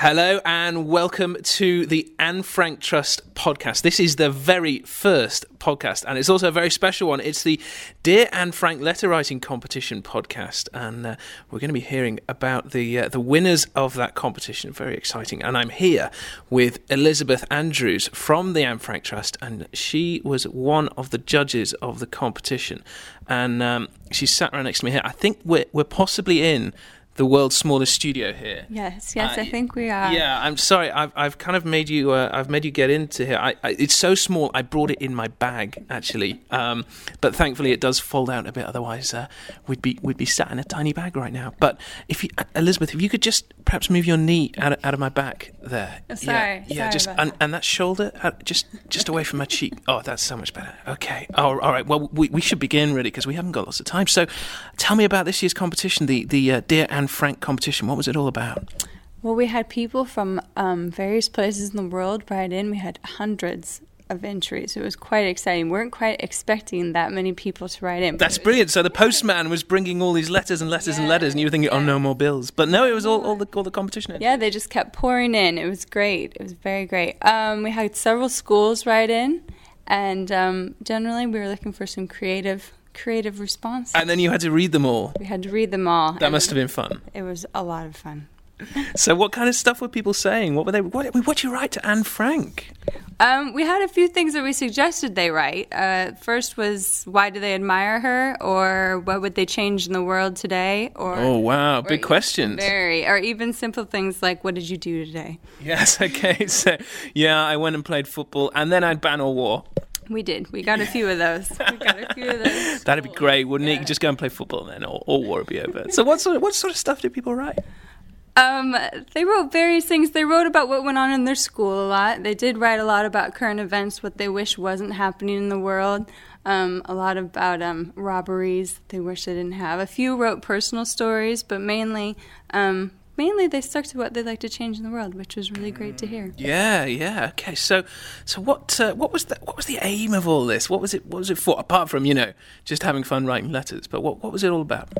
Hello and welcome to the Anne Frank Trust podcast. This is the very first podcast, and it's also a very special one. It's the Dear Anne Frank Letter Writing Competition podcast, and uh, we're going to be hearing about the uh, the winners of that competition. Very exciting. And I'm here with Elizabeth Andrews from the Anne Frank Trust, and she was one of the judges of the competition, and um, she's sat right next to me here. I think we're we're possibly in the world's smallest studio here. Yes, yes, Uh, I think we are. Yeah, I'm sorry. I've I've kind of made you uh, I've made you get into here. I, I, it's so small. I brought it in my bag actually, um, but thankfully it does fold out a bit. Otherwise, uh, we'd be we'd be sat in a tiny bag right now. But if you, uh, Elizabeth, if you could just perhaps move your knee out of, out of my back there. Oh, sorry, Yeah, yeah sorry just and, that. and that shoulder out, just just away from my cheek. Oh, that's so much better. Okay. Oh, all right. Well, we, we should begin really because we haven't got lots of time. So, tell me about this year's competition, the the uh, Dear Anne Frank competition. What was it all about? Well, we had people from um, various places in the world write in. We had hundreds of entries. It was quite exciting. We weren't quite expecting that many people to write in. That's brilliant. So the postman was bringing all these letters and letters and letters, and you were thinking, "Oh, no more bills." But no, it was all, all the all the competition. Yeah, they just kept pouring in. It was great. It was very great. Um, we had several schools write in, and um, generally we were looking for some creative creative response. And then you had to read them all. we had to read them all. That must have been fun. It was a lot of fun. So, what kind of stuff were people saying? What were they? What, what do you write to Anne Frank? Um, we had a few things that we suggested they write. Uh, first was why do they admire her, or what would they change in the world today, or Oh wow, big questions. Very, or even simple things like what did you do today? Yes. Okay. So, yeah, I went and played football, and then I'd ban all war. We did. We got a few of those. We got a few of those. That'd be great, wouldn't it? You just go and play football, and then all, all war would be over. So, what sort of what sort of stuff did people write? Um, they wrote various things. They wrote about what went on in their school a lot. They did write a lot about current events, what they wish wasn't happening in the world. Um, a lot about um, robberies they wish they didn't have. A few wrote personal stories, but mainly, um, mainly they stuck to what they'd like to change in the world, which was really great to hear. Yeah, yeah. Okay, so so what uh, what was the what was the aim of all this? What was it what was it for? Apart from you know just having fun writing letters, but what what was it all about?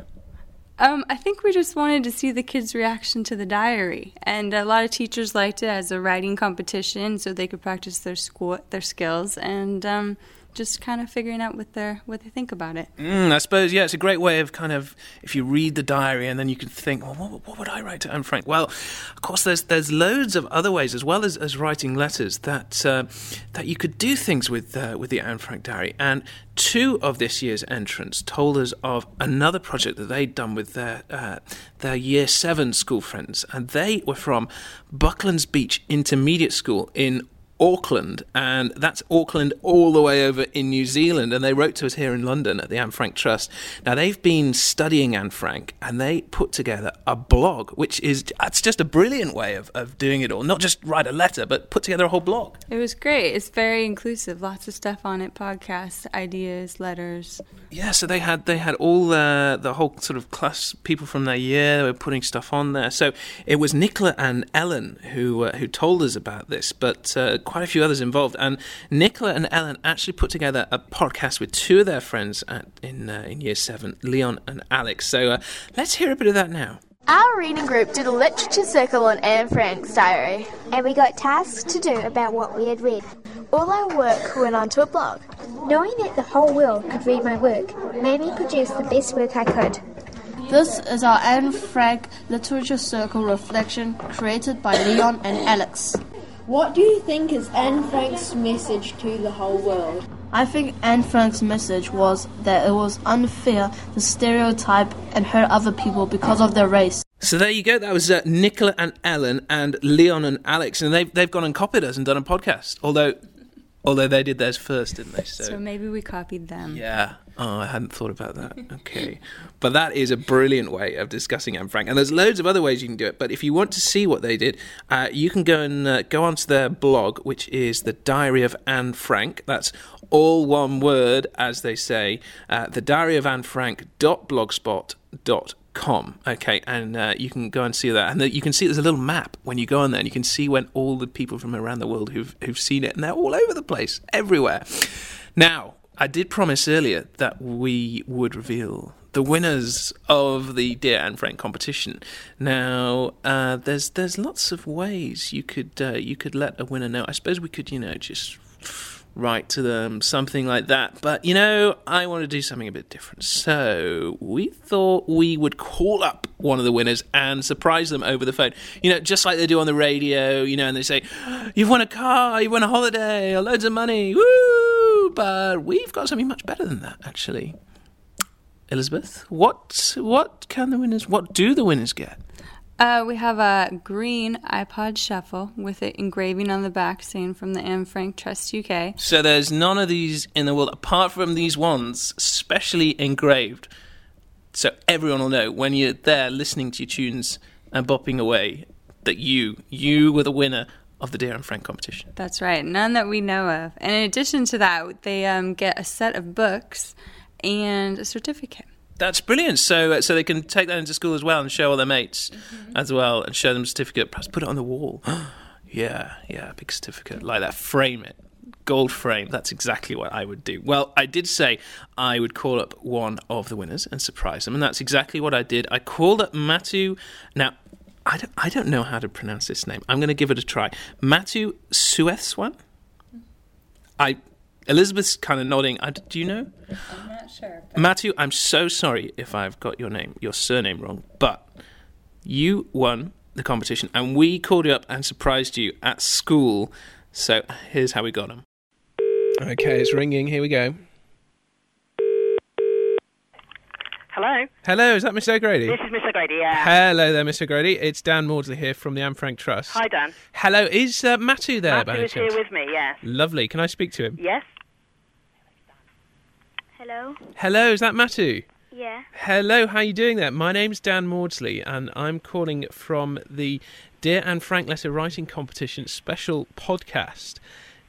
Um, I think we just wanted to see the kids' reaction to the diary, and a lot of teachers liked it as a writing competition, so they could practice their school their skills and um, just kind of figuring out what they what they think about it. Mm, I suppose yeah, it's a great way of kind of if you read the diary and then you can think, well, what, what would I write to Anne Frank? Well, of course, there's there's loads of other ways as well as, as writing letters that uh, that you could do things with uh, with the Anne Frank diary. And two of this year's entrants told us of another project that they'd done with their uh, their year seven school friends, and they were from Bucklands Beach Intermediate School in Auckland, and that's Auckland all the way over in New Zealand. And they wrote to us here in London at the Anne Frank Trust. Now they've been studying Anne Frank, and they put together a blog, which is that's just a brilliant way of, of doing it all. Not just write a letter, but put together a whole blog. It was great. It's very inclusive. Lots of stuff on it: podcasts, ideas, letters. Yeah, so they had they had all the the whole sort of class people from their year. They were putting stuff on there. So it was Nicola and Ellen who uh, who told us about this, but uh, quite a few others involved. And Nicola and Ellen actually put together a podcast with two of their friends at, in uh, in year seven, Leon and Alex. So uh, let's hear a bit of that now. Our reading group did a literature circle on Anne Frank's diary. and we got tasks to do about what we had read. All our work went onto a blog. Knowing that the whole world could read my work made me produce the best work I could. This is our Anne Frank Literature Circle reflection created by Leon and Alex. What do you think is Anne Frank's message to the whole world? I think Anne Frank's message was that it was unfair to stereotype and hurt other people because of their race. So there you go. That was uh, Nicola and Ellen and Leon and Alex, and they've they've gone and copied us and done a podcast. Although although they did theirs first, didn't they? So maybe we copied them. Yeah. Oh, I hadn't thought about that. Okay. but that is a brilliant way of discussing Anne Frank. And there's loads of other ways you can do it. But if you want to see what they did, uh, you can go and uh, go onto their blog, which is the Diary of Anne Frank. That's all one word, as they say. Uh, the Diary of Anne Frank com okay and uh, you can go and see that and the, you can see there's a little map when you go on there and you can see when all the people from around the world who've, who've seen it and they're all over the place everywhere now I did promise earlier that we would reveal the winners of the Dear Anne Frank competition. Now, uh, there's there's lots of ways you could uh, you could let a winner know. I suppose we could, you know, just write to them, something like that. But you know, I want to do something a bit different. So we thought we would call up one of the winners and surprise them over the phone. You know, just like they do on the radio. You know, and they say, "You've won a car, you've won a holiday, or loads of money, woo!" But we've got something much better than that, actually. Elizabeth, what what can the winners? What do the winners get? Uh, we have a green iPod Shuffle with it engraving on the back saying from the Anne Frank Trust UK. So there's none of these in the world apart from these ones, specially engraved. So everyone will know when you're there listening to your tunes and bopping away that you you were the winner of the Dear Anne Frank competition. That's right, none that we know of. And in addition to that, they um, get a set of books and a certificate. That's brilliant. So uh, so they can take that into school as well and show all their mates as well and show them a certificate. Perhaps put it on the wall. yeah, yeah, big certificate like that. Frame it. Gold frame. That's exactly what I would do. Well, I did say I would call up one of the winners and surprise them, and that's exactly what I did. I called up Matu. Now, I don't, I don't know how to pronounce this name. I'm going to give it a try. Matu Suethswan? Mm-hmm. I Elizabeth's kind of nodding. I, do you know? I'm not sure. Matthew, I'm so sorry if I've got your name, your surname wrong, but you won the competition and we called you up and surprised you at school. So here's how we got him. Okay, it's ringing. Here we go. Hello, Hello, is that Miss O'Grady? this is Miss O'Grady. Yeah. Hello there, Miss O'Grady. It's Dan Maudsley here from the Anne Frank Trust. Hi, Dan. Hello, is uh, Matthew there by Matthew is here with me. Yes. Lovely. Can I speak to him? Yes. Hello? Hello, is that Matthew? Yeah. Hello, how are you doing there? My name's Dan Maudsley, and I'm calling from the Dear Anne Frank Letter Writing Competition special podcast.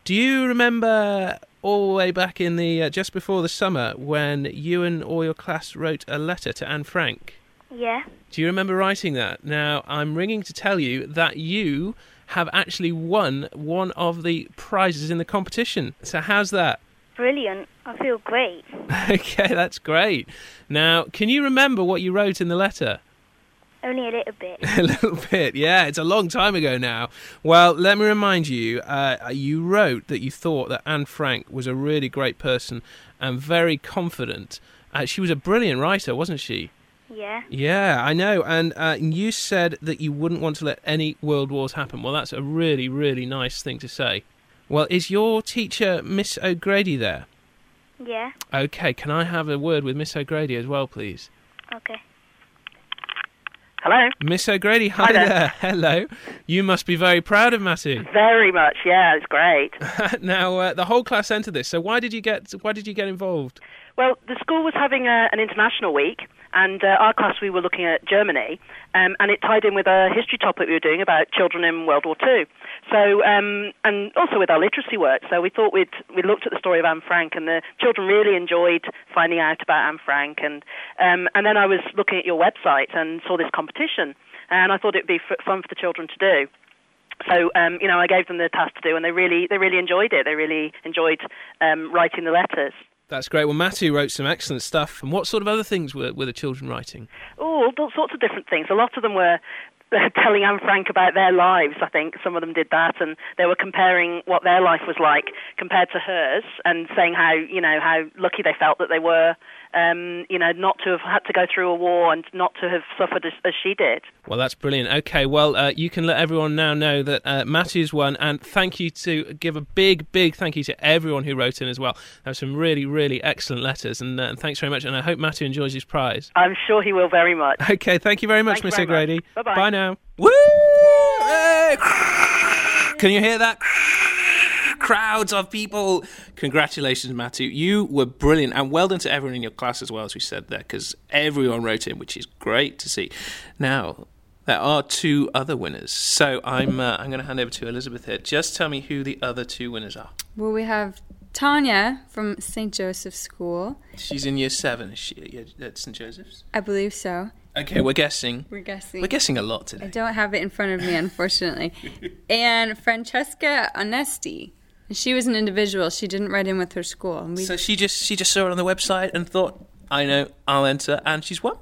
Do you remember all the way back in the uh, just before the summer when you and all your class wrote a letter to Anne Frank? Yeah. Do you remember writing that? Now, I'm ringing to tell you that you have actually won one of the prizes in the competition. So, how's that? Brilliant. I feel great. Okay, that's great. Now, can you remember what you wrote in the letter? Only a little bit. A little bit, yeah. It's a long time ago now. Well, let me remind you. Uh, you wrote that you thought that Anne Frank was a really great person and very confident. Uh, she was a brilliant writer, wasn't she? Yeah. Yeah, I know. And uh, you said that you wouldn't want to let any world wars happen. Well, that's a really, really nice thing to say. Well, is your teacher Miss O'Grady there? Yeah. Okay, can I have a word with Miss O'Grady as well, please? Okay. Hello. Miss O'Grady, hi, Hi there. there. Hello. You must be very proud of Matty. Very much. Yeah, it's great. now, uh, the whole class entered this. So why did you get why did you get involved? Well, the school was having a, an international week, and uh, our class we were looking at Germany, um, and it tied in with a history topic we were doing about children in World War Two. So, um, and also with our literacy work. So we thought we'd we looked at the story of Anne Frank, and the children really enjoyed finding out about Anne Frank. And um, and then I was looking at your website and saw this competition, and I thought it'd be f- fun for the children to do. So um, you know, I gave them the task to do, and they really they really enjoyed it. They really enjoyed um, writing the letters. That's great. Well, Matthew wrote some excellent stuff. And what sort of other things were, were the children writing? Oh, all sorts of different things. A lot of them were telling Anne Frank about their lives. I think some of them did that, and they were comparing what their life was like compared to hers, and saying how you know how lucky they felt that they were, um, you know, not to have had to go through a war and not to have suffered as, as she did. Well, that's brilliant. Okay, well, uh, you can let everyone now know that uh, Matthew's won, and thank you to give a big, big thank you to everyone who wrote in as well. There were some really, really excellent letters, and uh, thanks very much. And I hope Matthew enjoys his prize. I'm sure he will very much. Okay, thank you very much, Miss. O'Grady. Bye-bye. Bye now. Woo! Hey! Can you hear that? Crowds of people. Congratulations, Matthew. You were brilliant, and well done to everyone in your class as well, as we said there, because everyone wrote in, which is great to see. Now, there are two other winners, so I'm uh, I'm going to hand over to Elizabeth here. Just tell me who the other two winners are. Well, we have Tanya from St. Joseph's School. She's in year seven, is she at St Joseph's? I believe so. Okay, we're guessing. We're guessing. We're guessing a lot today. I don't have it in front of me, unfortunately. and Francesca Onesti. She was an individual. She didn't write in with her school. And we, So she just she just saw it on the website and thought, I know I'll enter, and she's won.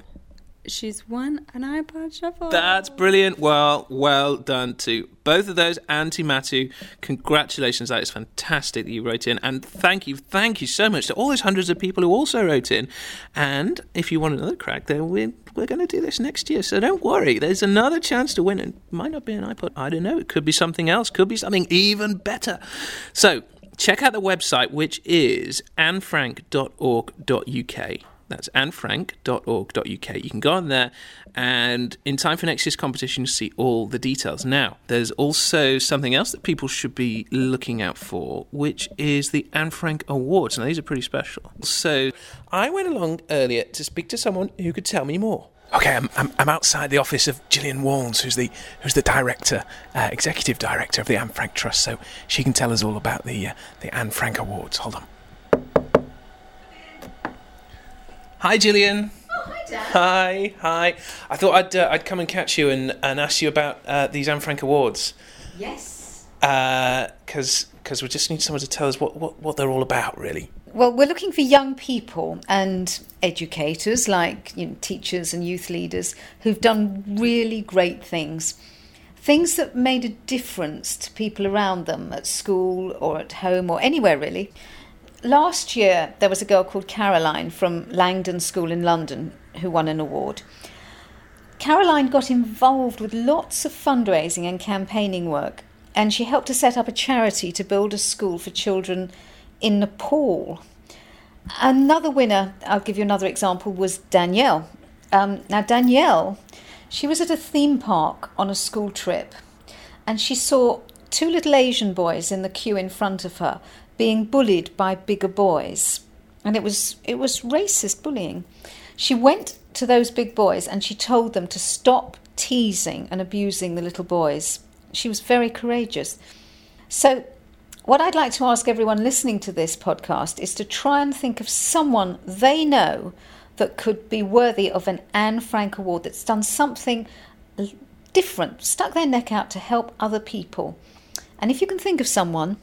She's won an iPod Shuffle. That's brilliant. Well, well done to both of those. Auntie Matu, congratulations. That is fantastic that you wrote in. And thank you, thank you so much to all those hundreds of people who also wrote in. And if you want another crack, then we're, we're going to do this next year. So don't worry. There's another chance to win. It might not be an iPod. I don't know. It could be something else. Could be something even better. So check out the website, which is annefrank.org.uk. That's annefrank.org.uk. You can go on there, and in time for next year's competition, you'll see all the details. Now, there's also something else that people should be looking out for, which is the Anne Frank Awards. Now, these are pretty special. So, I went along earlier to speak to someone who could tell me more. Okay, I'm, I'm, I'm outside the office of Gillian Walnes, who's the who's the director, uh, executive director of the Anne Frank Trust, so she can tell us all about the uh, the Anne Frank Awards. Hold on. Hi, Gillian. Oh, hi, Dan. Hi, hi. I thought I'd uh, I'd come and catch you and, and ask you about uh, these Anne Frank Awards Yes. because because we just need someone to tell us what, what, what they're all about, really. Well, we're looking for young people and educators, like you know, teachers and youth leaders, who've done really great things. Things that made a difference to people around them at school or at home or anywhere, really. Last year, there was a girl called Caroline from Langdon School in London who won an award. Caroline got involved with lots of fundraising and campaigning work, and she helped to set up a charity to build a school for children in Nepal. Another winner, I'll give you another example, was Danielle. Um, now, Danielle, she was at a theme park on a school trip, and she saw two little Asian boys in the queue in front of her being bullied by bigger boys, and it was it was racist bullying. She went to those big boys and she told them to stop teasing and abusing the little boys. She was very courageous. So, what I'd like to ask everyone listening to this podcast is to try and think of someone they know that could be worthy of an Anne Frank Award that's done something different, stuck their neck out to help other people. And if you can think of someone,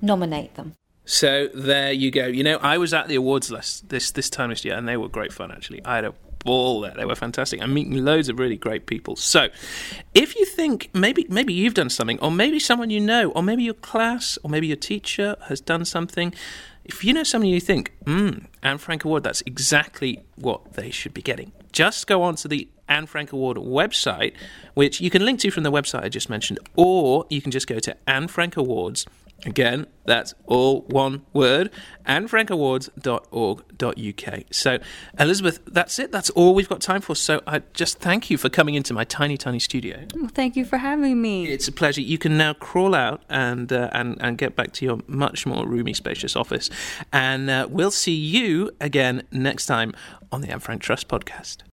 nominate them. So there you go. You know, I was at the awards list this this time this year, and they were great fun. Actually, I had a ball there. They were fantastic. I'm meeting loads of really great people. So, if you think maybe maybe you've done something, or maybe someone you know, or maybe your class, or maybe your teacher has done something. If you know someone you think, hmm, Anne Frank Award, that's exactly what they should be getting. Just go on to the Anne Frank Award website, which you can link to from the website I just mentioned, or you can just go to Anne Frank Awards. Again, that's all one word, annefrankawards.org.uk. So, Elizabeth, that's it. That's all we've got time for. So, I just thank you for coming into my tiny, tiny studio. Well, thank you for having me. It's a pleasure. You can now crawl out and uh, and and get back to your much more roomy, spacious office. And uh, we'll see you again next time on the Anne Frank Trust podcast.